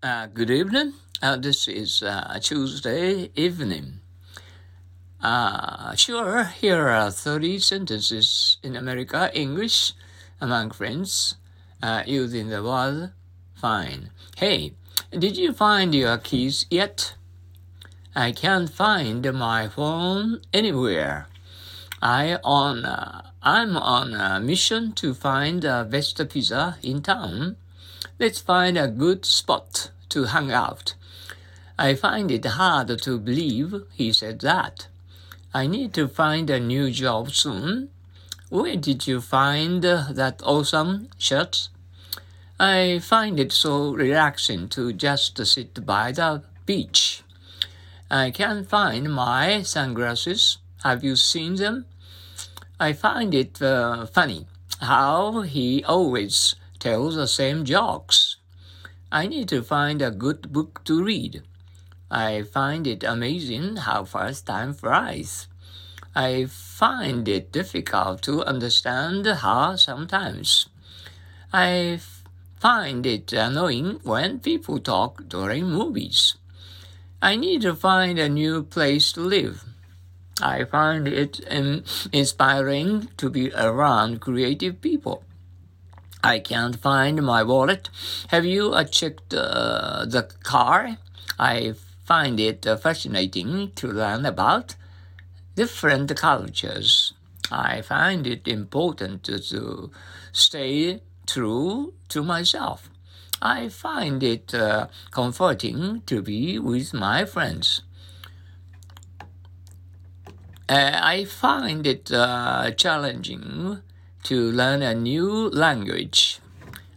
Uh, good evening. Uh, this is uh, Tuesday evening. Uh, sure, here are 30 sentences in America English among friends uh, using the word fine. Hey, did you find your keys yet? I can't find my phone anywhere. I on uh, I'm on a mission to find the best pizza in town. Let's find a good spot to hang out. I find it hard to believe he said that. I need to find a new job soon. Where did you find that awesome shirt? I find it so relaxing to just sit by the beach. I can't find my sunglasses. Have you seen them? I find it uh, funny how he always tells the same jokes. I need to find a good book to read. I find it amazing how fast time flies. I find it difficult to understand how sometimes. I find it annoying when people talk during movies. I need to find a new place to live. I find it um, inspiring to be around creative people. I can't find my wallet. Have you uh, checked uh, the car? I find it uh, fascinating to learn about different cultures. I find it important to, stay true to myself. I find it uh, comforting to be with my friends. Uh, I find it uh, challenging to learn a new language.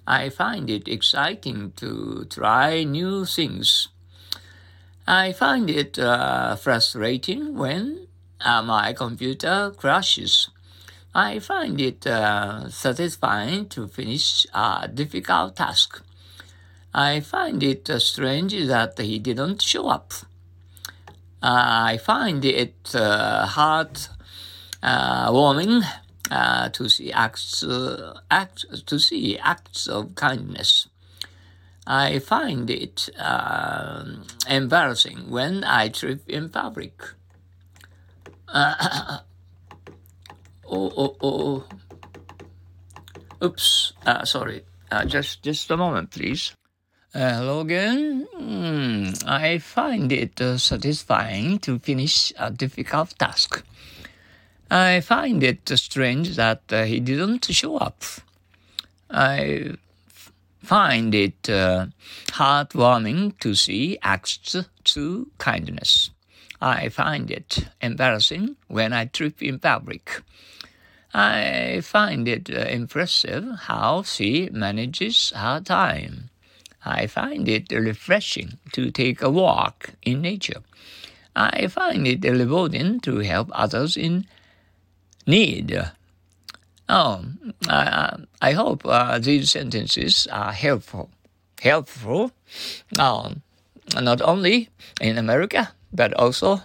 I find it exciting to try new things. I find it uh, frustrating when uh, my computer crashes. I find it uh, satisfying to finish a difficult task. I find it uh, strange that he didn't show up. I find it uh, heart uh, warming uh, to see acts, uh, acts to see acts of kindness. I find it uh, embarrassing when I trip in public. Oh, oh, oh. Oops. Uh, sorry. Uh, just, just a moment, please. Uh, hello again. Mm, I find it uh, satisfying to finish a difficult task. I find it strange that uh, he didn't show up. I find it uh, heartwarming to see acts to kindness. I find it embarrassing when I trip in public. I find it uh, impressive how she manages her time. I find it refreshing to take a walk in nature. I find it rewarding to help others in need. Oh, I, I hope uh, these sentences are helpful. Helpful, uh, not only in America but also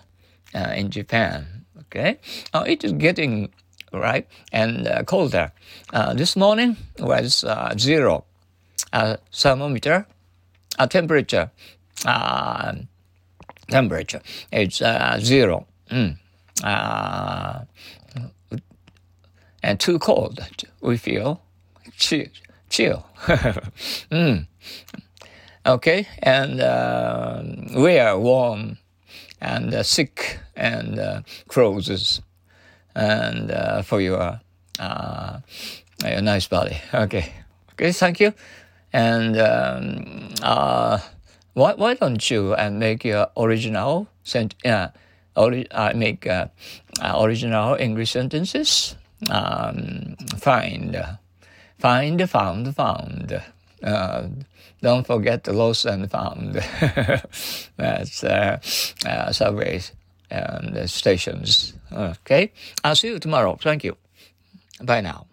uh, in Japan. Okay, oh, it is getting right and uh, colder. Uh, this morning was uh, zero. thermometer, a temperature, temperature. It's zero. Mm and too cold, we feel chill. chill. mm. Okay, and uh, wear warm and uh, sick and uh, clothes and uh, for your uh, your nice body. Okay, okay, thank you. And um, uh, why why don't you and make your original sent yeah, ori- make original English sentences? um, find, find, found, found. Uh, don't forget the lost and found. That's uh, uh, subways and stations. Okay, I'll see you tomorrow. Thank you. Bye now.